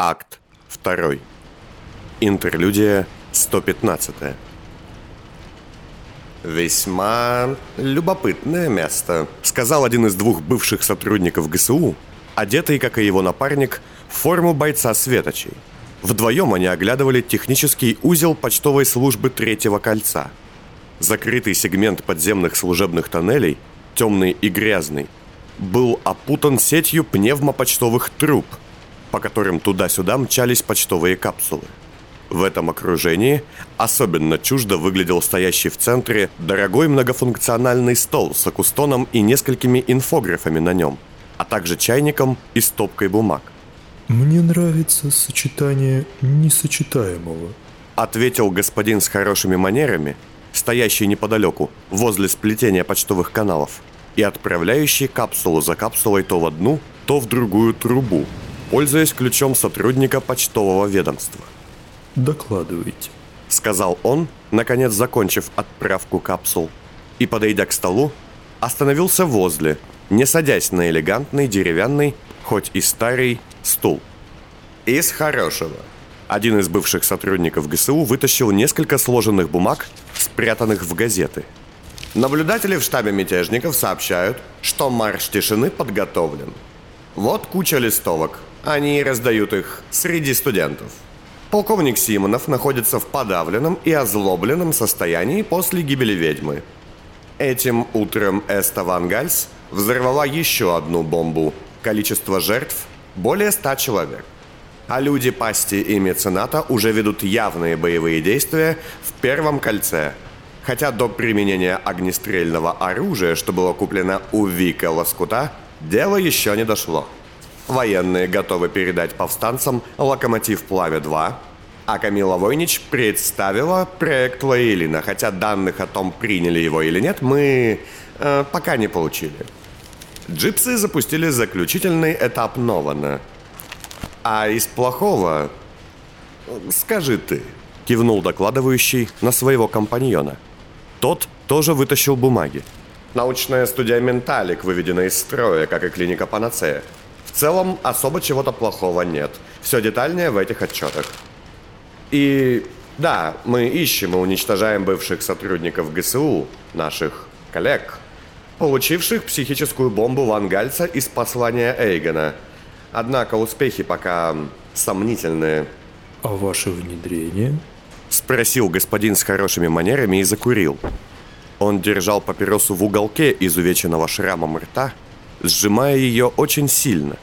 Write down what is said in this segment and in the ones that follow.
Акт 2. Интерлюдия 115. «Весьма любопытное место», — сказал один из двух бывших сотрудников ГСУ, одетый, как и его напарник, в форму бойца Светочей. Вдвоем они оглядывали технический узел почтовой службы Третьего кольца. Закрытый сегмент подземных служебных тоннелей, темный и грязный, был опутан сетью пневмопочтовых труб — по которым туда-сюда мчались почтовые капсулы. В этом окружении особенно чуждо выглядел стоящий в центре дорогой многофункциональный стол с акустоном и несколькими инфографами на нем, а также чайником и стопкой бумаг. «Мне нравится сочетание несочетаемого», ответил господин с хорошими манерами, стоящий неподалеку, возле сплетения почтовых каналов, и отправляющий капсулу за капсулой то в одну, то в другую трубу, пользуясь ключом сотрудника почтового ведомства. «Докладывайте», — сказал он, наконец закончив отправку капсул, и, подойдя к столу, остановился возле, не садясь на элегантный деревянный, хоть и старый, стул. «Из хорошего». Один из бывших сотрудников ГСУ вытащил несколько сложенных бумаг, спрятанных в газеты. Наблюдатели в штабе мятежников сообщают, что марш тишины подготовлен. Вот куча листовок, они раздают их среди студентов. Полковник Симонов находится в подавленном и озлобленном состоянии после гибели ведьмы. Этим утром Эста Ван Гальс взорвала еще одну бомбу. Количество жертв – более ста человек. А люди пасти и мецената уже ведут явные боевые действия в первом кольце. Хотя до применения огнестрельного оружия, что было куплено у Вика Лоскута, дело еще не дошло. Военные готовы передать повстанцам «Локомотив Пламя-2», а Камила Войнич представила проект Лаилина, хотя данных о том, приняли его или нет, мы э, пока не получили. Джипсы запустили заключительный этап Нована. А из плохого... Скажи ты, кивнул докладывающий на своего компаньона. Тот тоже вытащил бумаги. Научная студия «Менталик» выведена из строя, как и клиника «Панацея». В целом, особо чего-то плохого нет. Все детальнее в этих отчетах. И да, мы ищем и уничтожаем бывших сотрудников ГСУ, наших коллег, получивших психическую бомбу Вангальца из послания Эйгона. Однако успехи пока сомнительные. А ваше внедрение? Спросил господин с хорошими манерами и закурил. Он держал папиросу в уголке изувеченного шрамом рта – сжимая ее очень сильно,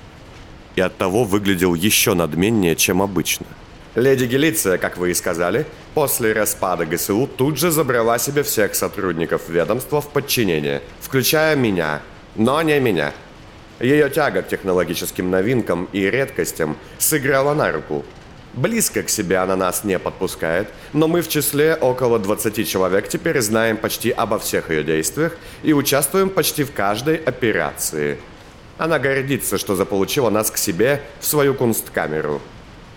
и оттого выглядел еще надменнее, чем обычно. Леди Гелиция, как вы и сказали, после распада ГСУ тут же забрала себе всех сотрудников ведомства в подчинение, включая меня, но не меня. Ее тяга к технологическим новинкам и редкостям сыграла на руку – Близко к себе она нас не подпускает, но мы в числе около 20 человек теперь знаем почти обо всех ее действиях и участвуем почти в каждой операции. Она гордится, что заполучила нас к себе в свою кунсткамеру.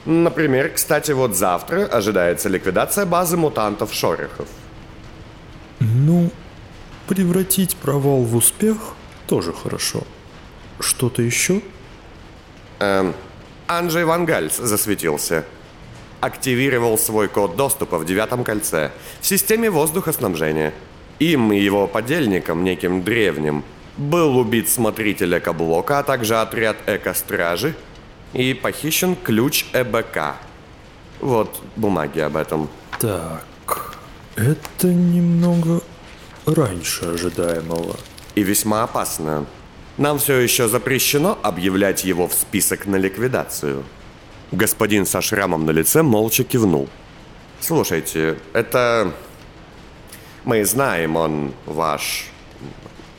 Например, кстати, вот завтра ожидается ликвидация базы мутантов Шорехов. Ну, превратить провал в успех тоже хорошо. Что-то еще? Эм, Анджей Вангальц засветился. Активировал свой код доступа в девятом кольце в системе воздухоснабжения. Им и его подельникам, неким древним, был убит смотритель Экоблока, а также отряд Эко-стражи и похищен ключ ЭБК. Вот бумаги об этом. Так, это немного раньше ожидаемого. И весьма опасно. Нам все еще запрещено объявлять его в список на ликвидацию. Господин со шрамом на лице молча кивнул. Слушайте, это... Мы знаем, он ваш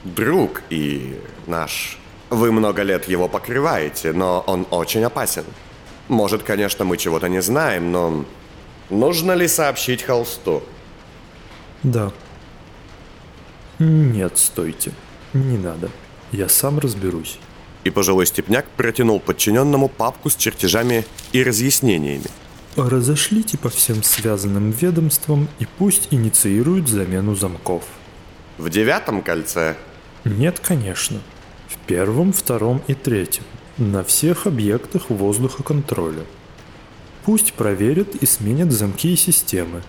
друг и наш... Вы много лет его покрываете, но он очень опасен. Может, конечно, мы чего-то не знаем, но... Нужно ли сообщить холсту? Да. Нет, стойте. Не надо. Я сам разберусь. И пожилой степняк протянул подчиненному папку с чертежами и разъяснениями. Разошлите по всем связанным ведомствам и пусть инициируют замену замков. В девятом кольце? Нет, конечно. В первом, втором и третьем. На всех объектах воздухоконтроля. Пусть проверят и сменят замки и системы.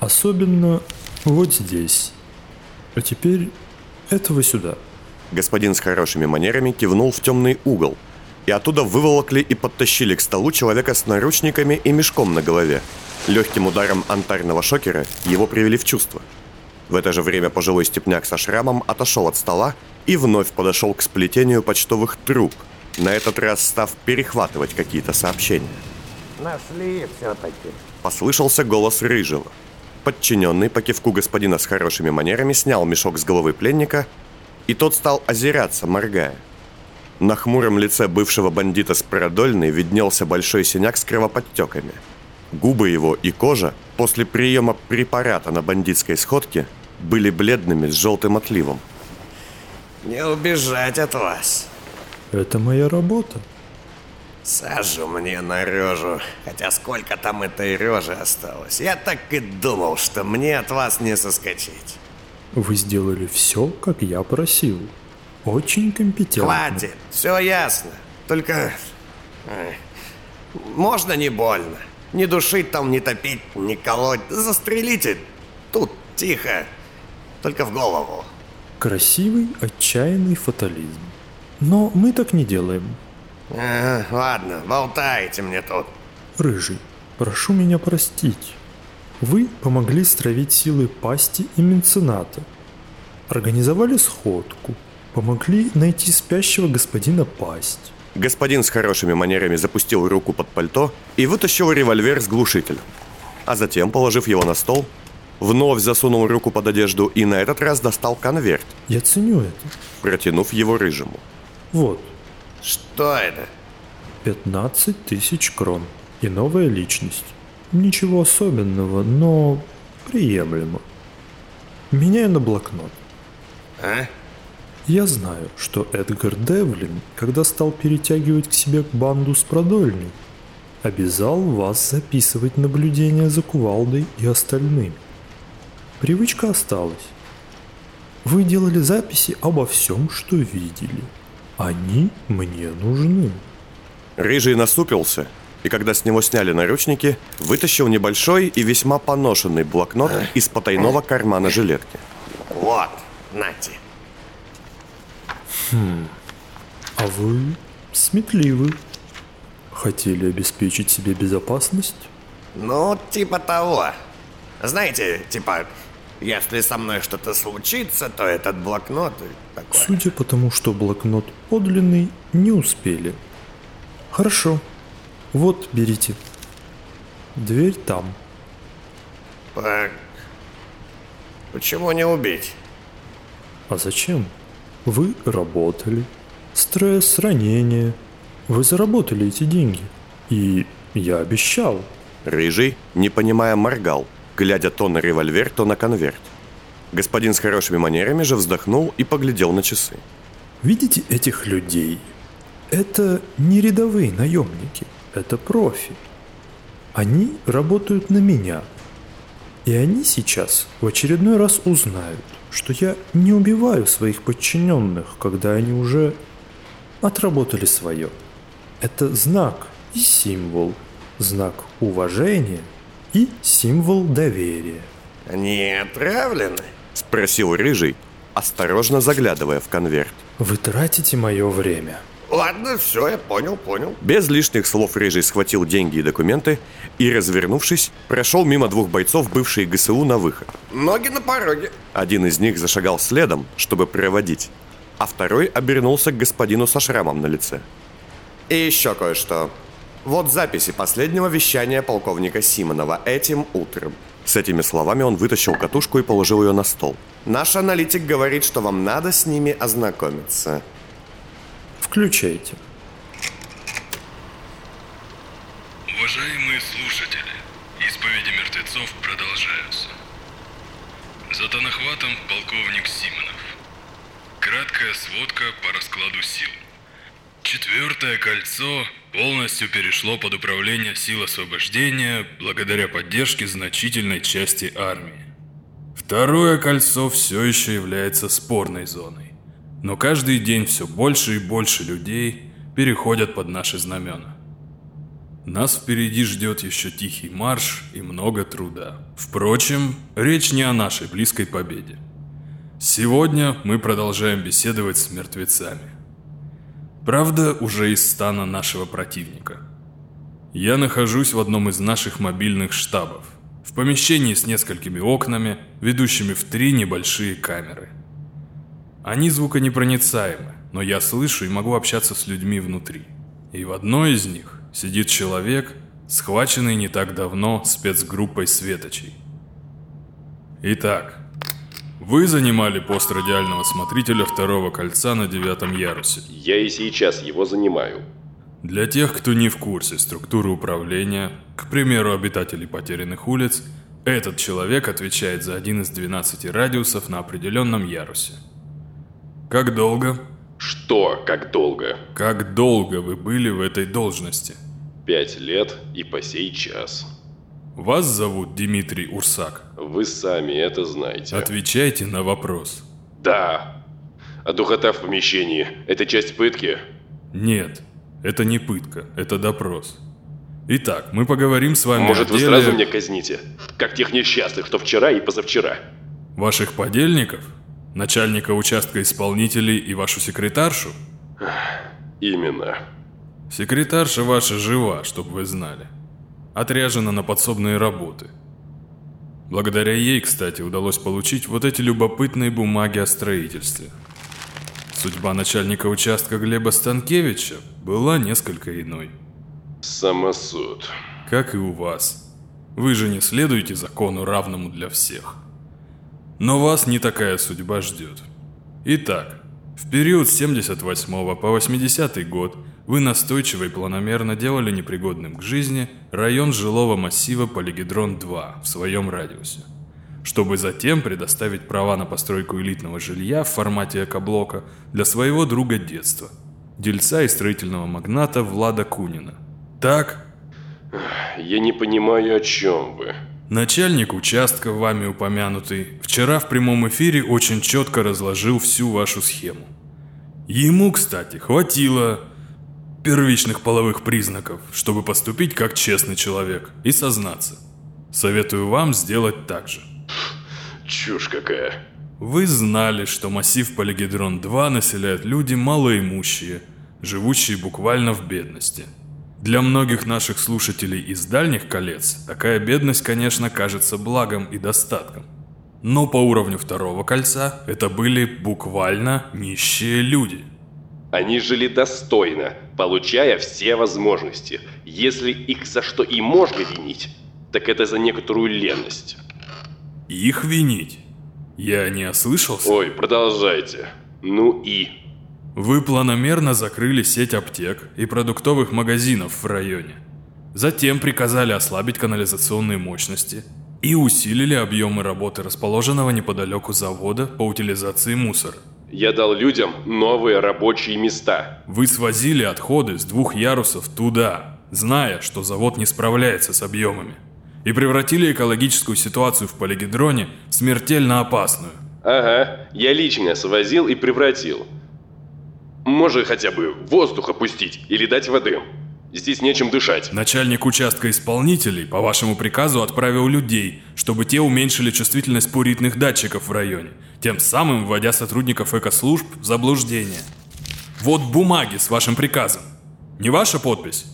Особенно вот здесь. А теперь этого сюда. Господин с хорошими манерами кивнул в темный угол, и оттуда выволокли и подтащили к столу человека с наручниками и мешком на голове. Легким ударом антарного шокера его привели в чувство. В это же время пожилой степняк со шрамом отошел от стола и вновь подошел к сплетению почтовых труб, на этот раз став перехватывать какие-то сообщения. Нашли все-таки. Послышался голос Рыжего. Подчиненный по кивку господина с хорошими манерами снял мешок с головы пленника, и тот стал озираться, моргая. На хмуром лице бывшего бандита с продольной виднелся большой синяк с кровоподтеками. Губы его и кожа после приема препарата на бандитской сходке были бледными с желтым отливом. Не убежать от вас. Это моя работа. Сажу мне на рожу. Хотя сколько там этой рожи осталось. Я так и думал, что мне от вас не соскочить. Вы сделали все, как я просил. Очень компетентно. Хватит, все ясно. Только... Можно не больно. Не душить там, не топить, не колоть. Застрелите. Тут, тихо. Только в голову. Красивый, отчаянный фатализм. Но мы так не делаем. Ага, ладно, болтайте мне тут. Рыжий, прошу меня простить. Вы помогли стравить силы пасти и менцената. Организовали сходку. Помогли найти спящего господина пасть. Господин с хорошими манерами запустил руку под пальто и вытащил револьвер с глушителем. А затем, положив его на стол, вновь засунул руку под одежду и на этот раз достал конверт, Я ценю это. протянув его рыжему. Вот, Что это? 15 тысяч крон. И новая личность. Ничего особенного, но приемлемо. Меняю на блокнот. А? Я знаю, что Эдгар Девлин, когда стал перетягивать к себе банду с продольной, обязал вас записывать наблюдения за кувалдой и остальными. Привычка осталась. Вы делали записи обо всем, что видели. Они мне нужны. Рыжий насупился, и когда с него сняли наручники, вытащил небольшой и весьма поношенный блокнот из потайного кармана жилетки. Вот, нате. А вы сметливы. Хотели обеспечить себе безопасность? Ну, типа того. Знаете, типа, если со мной что-то случится, то этот блокнот и такое. Судя по тому, что блокнот подлинный, не успели. Хорошо. Вот, берите. Дверь там. Так. Почему не убить? А зачем? Вы работали. Стресс, ранение. Вы заработали эти деньги. И я обещал. Рыжий, не понимая, моргал, глядя то на револьвер, то на конверт. Господин с хорошими манерами же вздохнул и поглядел на часы. Видите этих людей? Это не рядовые наемники, это профи. Они работают на меня. И они сейчас в очередной раз узнают, что я не убиваю своих подчиненных, когда они уже отработали свое. Это знак и символ. Знак уважения и символ доверия. Они отравлены? Спросил Рыжий, осторожно заглядывая в конверт. Вы тратите мое время. Ладно, все, я понял, понял. Без лишних слов Рыжий схватил деньги и документы и, развернувшись, прошел мимо двух бойцов бывшей ГСУ на выход. Ноги на пороге. Один из них зашагал следом, чтобы проводить, а второй обернулся к господину со шрамом на лице. И еще кое-что. Вот записи последнего вещания полковника Симонова этим утром. С этими словами он вытащил катушку и положил ее на стол. Наш аналитик говорит, что вам надо с ними ознакомиться. Включайте. Уважаемые слушатели, исповеди мертвецов продолжаются. За Танахватом полковник Симонов. Краткая сводка по раскладу сил. Четвертое кольцо полностью перешло под управление сил освобождения благодаря поддержке значительной части армии. Второе кольцо все еще является спорной зоной. Но каждый день все больше и больше людей переходят под наши знамена. Нас впереди ждет еще тихий марш и много труда. Впрочем, речь не о нашей близкой победе. Сегодня мы продолжаем беседовать с мертвецами. Правда, уже из стана нашего противника. Я нахожусь в одном из наших мобильных штабов, в помещении с несколькими окнами, ведущими в три небольшие камеры. Они звуконепроницаемы, но я слышу и могу общаться с людьми внутри. И в одной из них сидит человек, схваченный не так давно спецгруппой светочей. Итак, вы занимали пост радиального смотрителя второго кольца на девятом ярусе. Я и сейчас его занимаю. Для тех, кто не в курсе структуры управления, к примеру, обитателей потерянных улиц, этот человек отвечает за один из 12 радиусов на определенном ярусе. Как долго? Что, как долго? Как долго вы были в этой должности? Пять лет и по сей час. Вас зовут Дмитрий Урсак? Вы сами это знаете. Отвечайте на вопрос. Да. А духота в помещении – это часть пытки? Нет, это не пытка, это допрос. Итак, мы поговорим с вами Может, о вы деле сразу меня казните? Как тех несчастных, что вчера и позавчера. ваших подельников, начальника участка исполнителей и вашу секретаршу? Именно. Секретарша ваша жива, чтобы вы знали. Отряжена на подсобные работы. Благодаря ей, кстати, удалось получить вот эти любопытные бумаги о строительстве. Судьба начальника участка Глеба Станкевича была несколько иной. Самосуд. Как и у вас. Вы же не следуете закону, равному для всех. Но вас не такая судьба ждет. Итак, в период с 78 по 80 год вы настойчиво и планомерно делали непригодным к жизни район жилого массива Полигидрон-2 в своем радиусе, чтобы затем предоставить права на постройку элитного жилья в формате экоблока для своего друга детства, дельца и строительного магната Влада Кунина. Так, Я не понимаю, о чем вы. Начальник участка, вами упомянутый, вчера в прямом эфире очень четко разложил всю вашу схему. Ему, кстати, хватило первичных половых признаков, чтобы поступить как честный человек и сознаться. Советую вам сделать так же. Чушь какая. Вы знали, что массив Полигидрон-2 населяют люди малоимущие, живущие буквально в бедности. Для многих наших слушателей из дальних колец такая бедность, конечно, кажется благом и достатком. Но по уровню второго кольца это были буквально нищие люди. Они жили достойно, получая все возможности. Если их за что и можно винить, так это за некоторую ленность. Их винить? Я не ослышался? Ой, продолжайте. Ну и... Вы планомерно закрыли сеть аптек и продуктовых магазинов в районе. Затем приказали ослабить канализационные мощности и усилили объемы работы расположенного неподалеку завода по утилизации мусора. Я дал людям новые рабочие места. Вы свозили отходы с двух ярусов туда, зная, что завод не справляется с объемами. И превратили экологическую ситуацию в полигидроне в смертельно опасную. Ага, я лично свозил и превратил. Может хотя бы воздух опустить или дать воды. Здесь нечем дышать. Начальник участка исполнителей по вашему приказу отправил людей, чтобы те уменьшили чувствительность пуритных датчиков в районе, тем самым вводя сотрудников экослужб в заблуждение. Вот бумаги с вашим приказом. Не ваша подпись?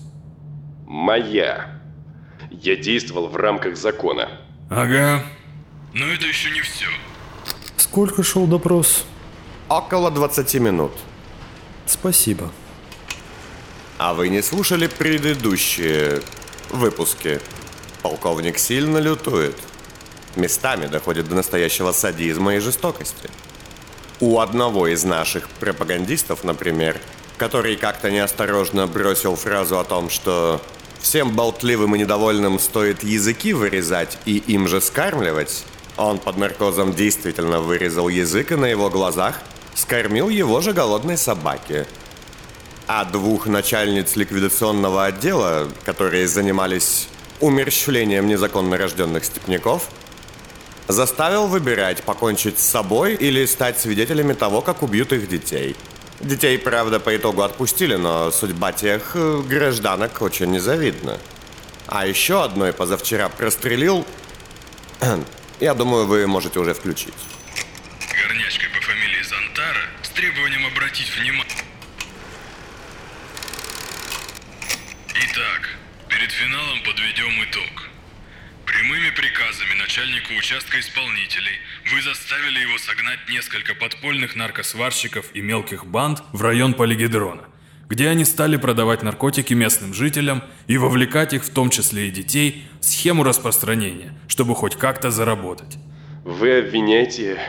Моя. Я действовал в рамках закона. Ага. Но это еще не все. Сколько шел допрос? Около 20 минут. Спасибо. А вы не слушали предыдущие выпуски? Полковник сильно лютует. Местами доходит до настоящего садизма и жестокости. У одного из наших пропагандистов, например, который как-то неосторожно бросил фразу о том, что всем болтливым и недовольным стоит языки вырезать и им же скармливать, он под наркозом действительно вырезал язык и на его глазах скормил его же голодной собаке. А двух начальниц ликвидационного отдела, которые занимались умерщвлением незаконно рожденных степняков, заставил выбирать покончить с собой или стать свидетелями того, как убьют их детей. Детей, правда, по итогу отпустили, но судьба тех э, гражданок очень незавидна. А еще одной позавчера прострелил... Я думаю, вы можете уже включить. Горнячкой по фамилии Зантара с требованием обратить внимание... Итак, перед финалом подведем итог. Прямыми приказами начальнику участка исполнителей вы заставили его согнать несколько подпольных наркосварщиков и мелких банд в район Полигедрона, где они стали продавать наркотики местным жителям и вовлекать их, в том числе и детей, в схему распространения, чтобы хоть как-то заработать. Вы обвиняете...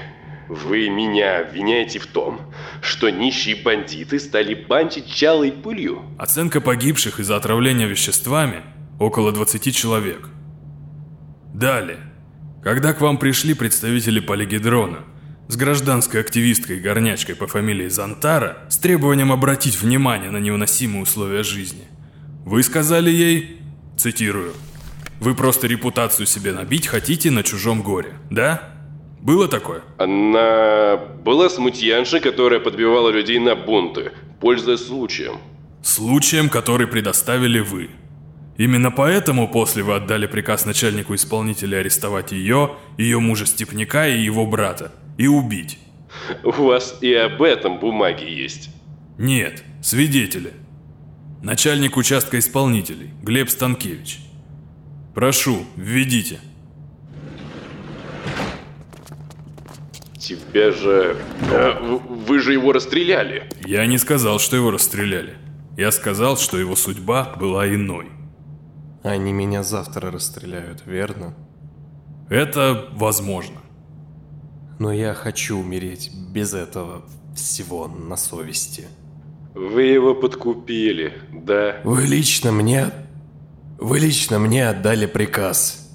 Вы меня обвиняете в том, что нищие бандиты стали банчить чалой пылью. Оценка погибших из-за отравления веществами – около 20 человек. Далее. Когда к вам пришли представители Полигедрона с гражданской активисткой горнячкой по фамилии Зантара с требованием обратить внимание на невыносимые условия жизни, вы сказали ей, цитирую, «Вы просто репутацию себе набить хотите на чужом горе, да?» Было такое? Она была смутьяншей, которая подбивала людей на бунты, пользуясь случаем. Случаем, который предоставили вы. Именно поэтому после вы отдали приказ начальнику исполнителя арестовать ее, ее мужа Степняка и его брата. И убить. У вас и об этом бумаги есть. Нет, свидетели. Начальник участка исполнителей, Глеб Станкевич. Прошу, введите. Тебя же... э, вы же его расстреляли. Я не сказал, что его расстреляли. Я сказал, что его судьба была иной. Они меня завтра расстреляют, верно? Это возможно. Но я хочу умереть без этого всего на совести. Вы его подкупили, да? Вы лично мне... Вы лично мне отдали приказ.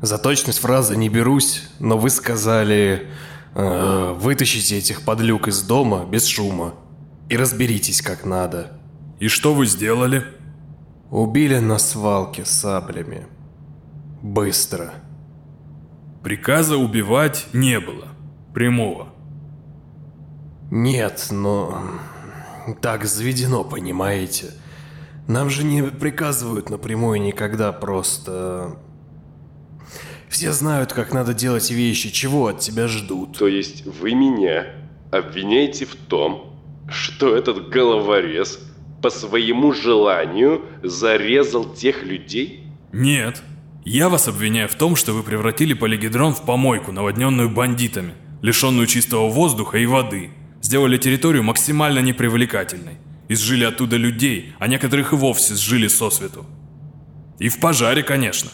За точность фразы не берусь, но вы сказали... э, вытащите этих подлюк из дома без шума и разберитесь как надо. И что вы сделали? Убили на свалке саблями. Быстро. Приказа убивать не было. Прямого. Нет, но... Так заведено, понимаете? Нам же не приказывают напрямую никогда, просто... Все знают, как надо делать вещи, чего от тебя ждут. То есть вы меня обвиняете в том, что этот головорез по своему желанию зарезал тех людей? Нет. Я вас обвиняю в том, что вы превратили полигедрон в помойку, наводненную бандитами, лишенную чистого воздуха и воды. Сделали территорию максимально непривлекательной. Изжили оттуда людей, а некоторых и вовсе сжили сосвету. И в пожаре, конечно.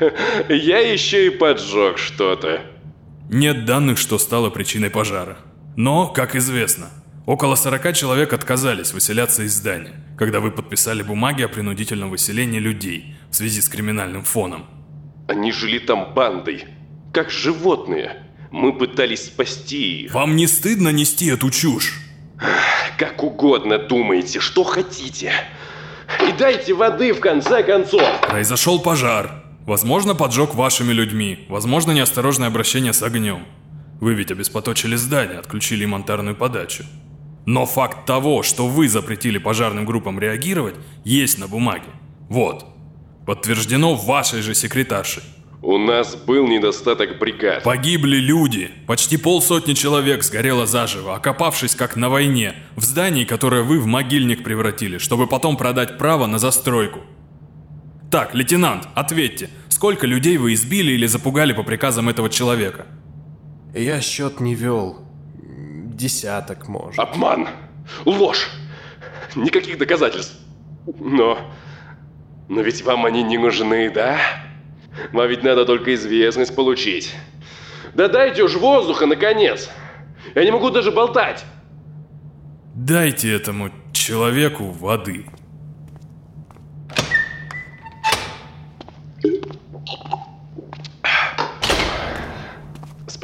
Я еще и поджег что-то. Нет данных, что стало причиной пожара. Но, как известно, около 40 человек отказались выселяться из здания, когда вы подписали бумаги о принудительном выселении людей в связи с криминальным фоном. Они жили там бандой, как животные. Мы пытались спасти их. Вам не стыдно нести эту чушь? Как угодно думаете, что хотите. И дайте воды в конце концов. Произошел пожар. Возможно, поджог вашими людьми. Возможно, неосторожное обращение с огнем. Вы ведь обеспоточили здание, отключили монтарную подачу. Но факт того, что вы запретили пожарным группам реагировать, есть на бумаге. Вот. Подтверждено вашей же секретаршей. У нас был недостаток бригад. Погибли люди. Почти полсотни человек сгорело заживо, окопавшись как на войне, в здании, которое вы в могильник превратили, чтобы потом продать право на застройку. Так, лейтенант, ответьте, сколько людей вы избили или запугали по приказам этого человека? Я счет не вел. Десяток, может. Обман. Ложь. Никаких доказательств. Но... Но ведь вам они не нужны, да? Вам ведь надо только известность получить. Да дайте уж воздуха, наконец. Я не могу даже болтать. Дайте этому человеку воды.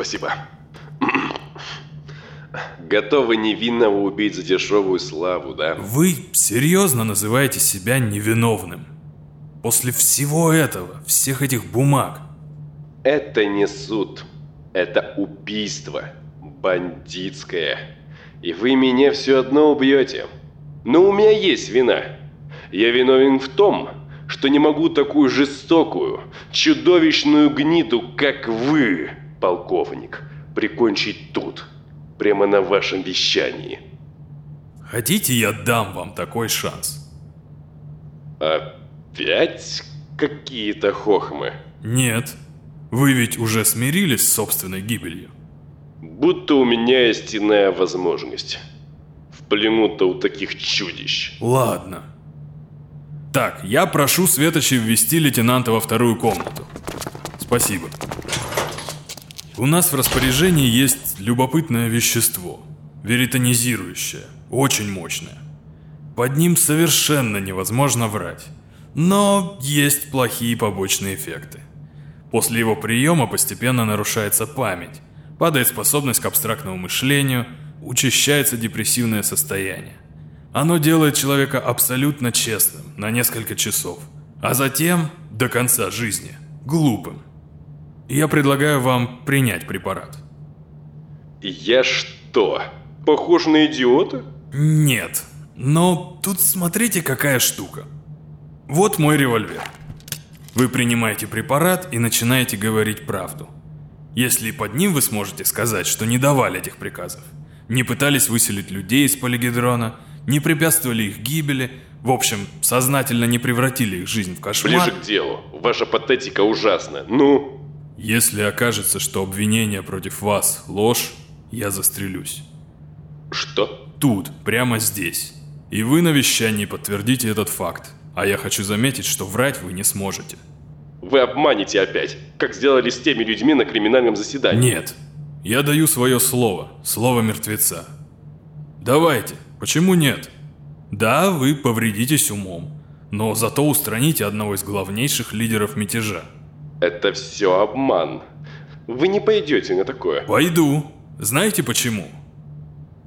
Спасибо. Готовы невинного убить за дешевую славу, да? Вы серьезно называете себя невиновным? После всего этого, всех этих бумаг. Это не суд. Это убийство. Бандитское. И вы меня все одно убьете. Но у меня есть вина. Я виновен в том, что не могу такую жестокую, чудовищную гниду, как вы, полковник, прикончить тут, прямо на вашем вещании. Хотите, я дам вам такой шанс? Опять какие-то хохмы? Нет. Вы ведь уже смирились с собственной гибелью. Будто у меня есть иная возможность. В плену-то у таких чудищ. Ладно. Так, я прошу Светочи ввести лейтенанта во вторую комнату. Спасибо. У нас в распоряжении есть любопытное вещество. Веритонизирующее. Очень мощное. Под ним совершенно невозможно врать. Но есть плохие побочные эффекты. После его приема постепенно нарушается память, падает способность к абстрактному мышлению, учащается депрессивное состояние. Оно делает человека абсолютно честным на несколько часов, а затем, до конца жизни, глупым. Я предлагаю вам принять препарат. Я что, похож на идиота? Нет, но тут смотрите какая штука. Вот мой револьвер. Вы принимаете препарат и начинаете говорить правду. Если под ним вы сможете сказать, что не давали этих приказов, не пытались выселить людей из полигедрона, не препятствовали их гибели, в общем, сознательно не превратили их жизнь в кошмар... Ближе к делу. Ваша патетика ужасна. Ну? Если окажется, что обвинение против вас – ложь, я застрелюсь. Что? Тут, прямо здесь. И вы на вещании подтвердите этот факт. А я хочу заметить, что врать вы не сможете. Вы обманете опять, как сделали с теми людьми на криминальном заседании. Нет. Я даю свое слово, слово мертвеца. Давайте, почему нет? Да, вы повредитесь умом, но зато устраните одного из главнейших лидеров мятежа. Это все обман. Вы не пойдете на такое. Пойду. Знаете почему?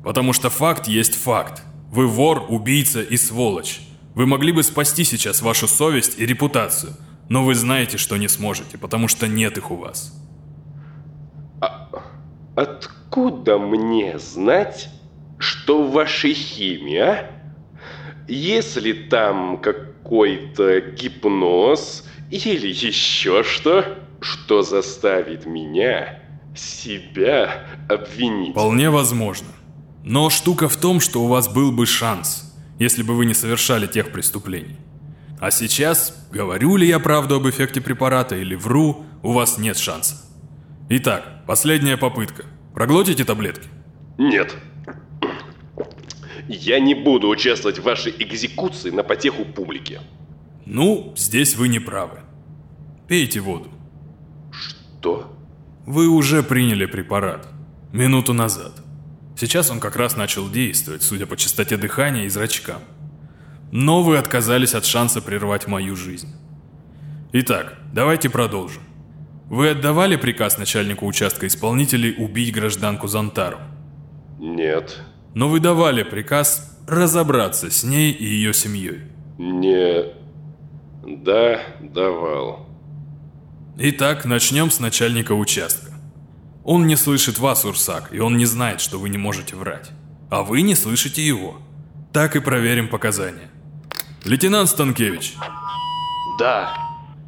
Потому что факт есть факт. Вы вор, убийца и сволочь. Вы могли бы спасти сейчас вашу совесть и репутацию, но вы знаете, что не сможете, потому что нет их у вас. А откуда мне знать, что в вашей химии, а? Если там какой-то гипноз или еще что, что заставит меня себя обвинить? Вполне возможно. Но штука в том, что у вас был бы шанс, если бы вы не совершали тех преступлений. А сейчас, говорю ли я правду об эффекте препарата или вру, у вас нет шанса. Итак, последняя попытка. Проглотите таблетки? Нет. Я не буду участвовать в вашей экзекуции на потеху публики. Ну, здесь вы не правы. Пейте воду. Что? Вы уже приняли препарат. Минуту назад. Сейчас он как раз начал действовать, судя по частоте дыхания и зрачкам. Но вы отказались от шанса прервать мою жизнь. Итак, давайте продолжим. Вы отдавали приказ начальнику участка исполнителей убить гражданку Зантару? Нет. Но вы давали приказ разобраться с ней и ее семьей? Не... Да, давал. Итак, начнем с начальника участка. Он не слышит вас, Урсак, и он не знает, что вы не можете врать. А вы не слышите его. Так и проверим показания. Лейтенант Станкевич. Да.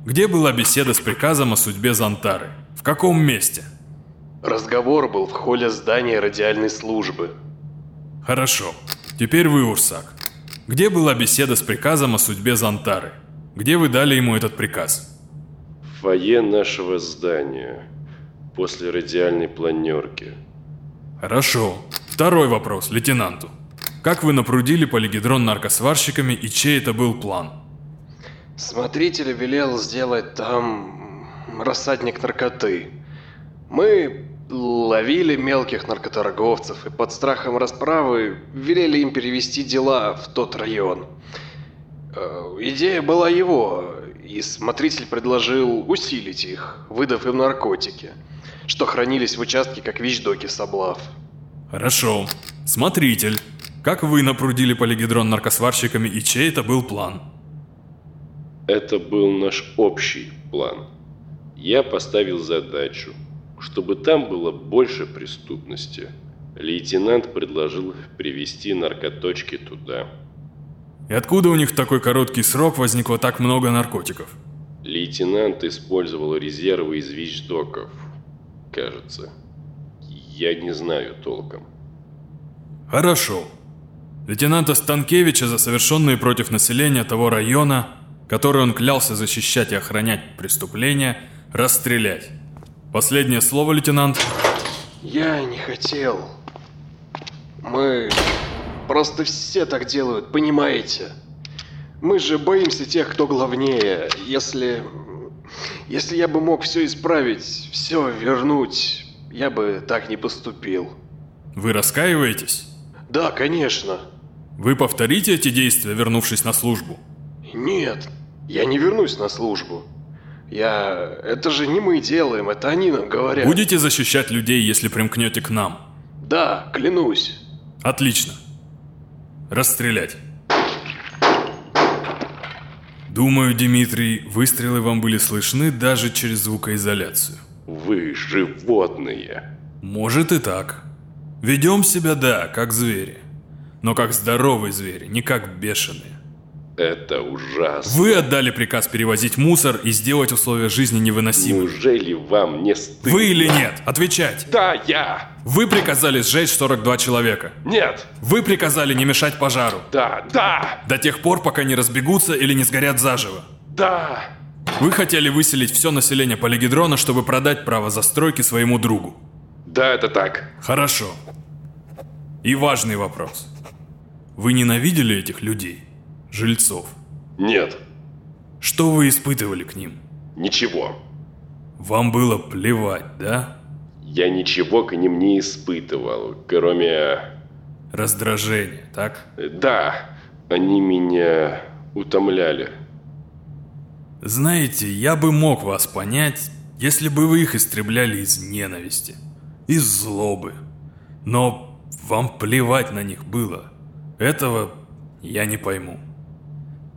Где была беседа с приказом о судьбе Зантары? В каком месте? Разговор был в холле здания радиальной службы. Хорошо. Теперь вы, Урсак. Где была беседа с приказом о судьбе Зантары? Где вы дали ему этот приказ? В фойе нашего здания. После радиальной планерки. Хорошо. Второй вопрос лейтенанту. Как вы напрудили полигидрон наркосварщиками и чей это был план? Смотритель велел сделать там рассадник наркоты. Мы ловили мелких наркоторговцев и под страхом расправы велели им перевести дела в тот район. Э, идея была его, и смотритель предложил усилить их, выдав им наркотики, что хранились в участке как вещдоки с облав. Хорошо. Смотритель. Как вы напрудили полигидрон наркосварщиками и чей это был план? Это был наш общий план. Я поставил задачу, чтобы там было больше преступности. Лейтенант предложил привезти наркоточки туда. И откуда у них в такой короткий срок возникло так много наркотиков? Лейтенант использовал резервы из вещдоков, кажется. Я не знаю толком. Хорошо. Лейтенанта Станкевича за совершенные против населения того района, который он клялся защищать и охранять преступления, расстрелять. Последнее слово, лейтенант. Я не хотел. Мы... Просто все так делают, понимаете? Мы же боимся тех, кто главнее. Если... Если я бы мог все исправить, все вернуть, я бы так не поступил. Вы раскаиваетесь? Да, конечно. Вы повторите эти действия, вернувшись на службу? Нет, я не вернусь на службу. Я... Это же не мы делаем, это они нам говорят. Будете защищать людей, если примкнете к нам? Да, клянусь. Отлично. Расстрелять. Думаю, Дмитрий, выстрелы вам были слышны даже через звукоизоляцию. Вы животные. Может и так. Ведем себя, да, как звери. Но как здоровые звери, не как бешеные. Это ужасно. Вы отдали приказ перевозить мусор и сделать условия жизни невыносимыми. Неужели вам не стыдно? Вы или нет? Отвечать. Да, я. Вы приказали сжечь 42 человека. Нет. Вы приказали не мешать пожару. Да, да, До тех пор, пока не разбегутся или не сгорят заживо. да. Вы хотели выселить все население Полигидрона, чтобы продать право застройки своему другу. Да, это так. Хорошо. И важный вопрос. Вы ненавидели этих людей? Жильцов? Нет, Что вы испытывали к ним? ничего. Вам было плевать, да? Я ничего к ним не испытывал, кроме... Раздражение, так? Да, они меня утомляли. Знаете, я бы мог вас понять, если бы вы их истребляли из ненависти, из злобы. Но вам плевать на них было. Этого я не пойму.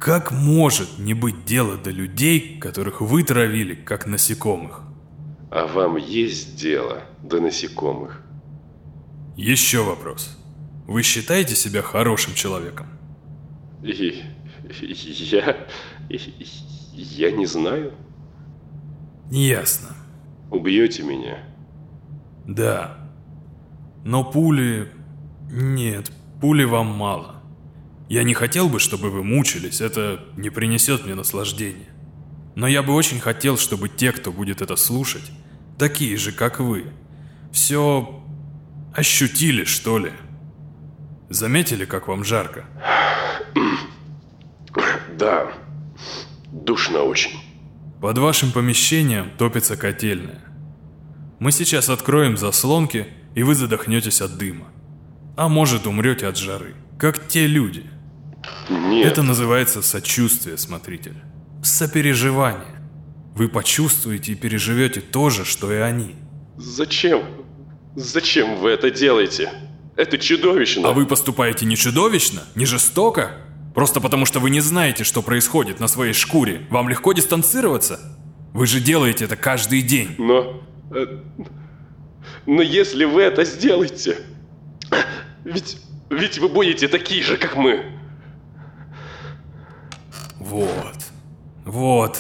Как может не быть дела до людей, которых вы травили, как насекомых? А вам есть дело до насекомых? Еще вопрос. Вы считаете себя хорошим человеком? И... Я... Я не знаю. Ясно. Убьете меня? Да. Но пули... Нет, пули вам мало. Я не хотел бы, чтобы вы мучились, это не принесет мне наслаждения. Но я бы очень хотел, чтобы те, кто будет это слушать, такие же, как вы, все ощутили, что ли. Заметили, как вам жарко? Да. Душно очень. Под вашим помещением топится котельная. Мы сейчас откроем заслонки, и вы задохнетесь от дыма. А может, умрете от жары, как те люди. Нет. Это называется сочувствие, смотритель. Сопереживание. Вы почувствуете и переживете то же, что и они. Зачем? Зачем вы это делаете? Это чудовищно. А вы поступаете не чудовищно, не жестоко? Просто потому, что вы не знаете, что происходит на своей шкуре. Вам легко дистанцироваться? Вы же делаете это каждый день. Но... э, Но если вы это сделаете... Ведь... Ведь вы будете такие же, как мы. Вот. Вот.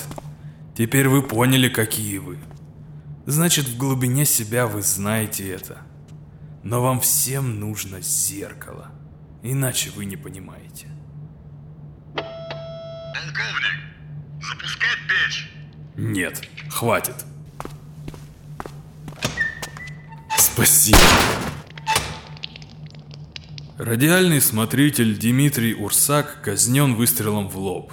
Теперь вы поняли, какие вы. Значит, в глубине себя вы знаете это. Но вам всем нужно зеркало. Иначе вы не понимаете. Полковник, запускать печь. Нет, хватит. Спасибо. Радиальный смотритель Дмитрий Урсак казнен выстрелом в лоб.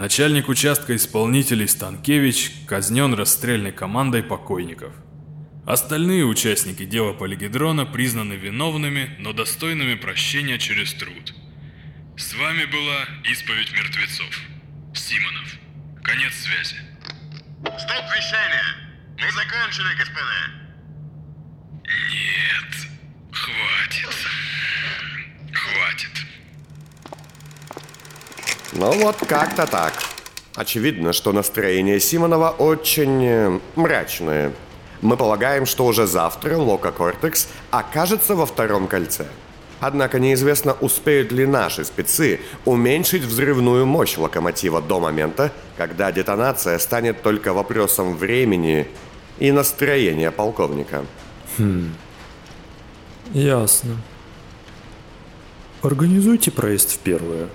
Начальник участка исполнителей Станкевич казнен расстрельной командой покойников. Остальные участники дела Полигидрона признаны виновными, но достойными прощения через труд. С вами была исповедь мертвецов. Симонов. Конец связи. Стоп вещание. Мы закончили, господа. Нет, хватит. Хватит. Ну вот как-то так. Очевидно, что настроение Симонова очень э, мрачное. Мы полагаем, что уже завтра Лока Кортекс окажется во втором кольце. Однако неизвестно, успеют ли наши спецы уменьшить взрывную мощь локомотива до момента, когда детонация станет только вопросом времени и настроения полковника. Ясно. Организуйте проезд в первое.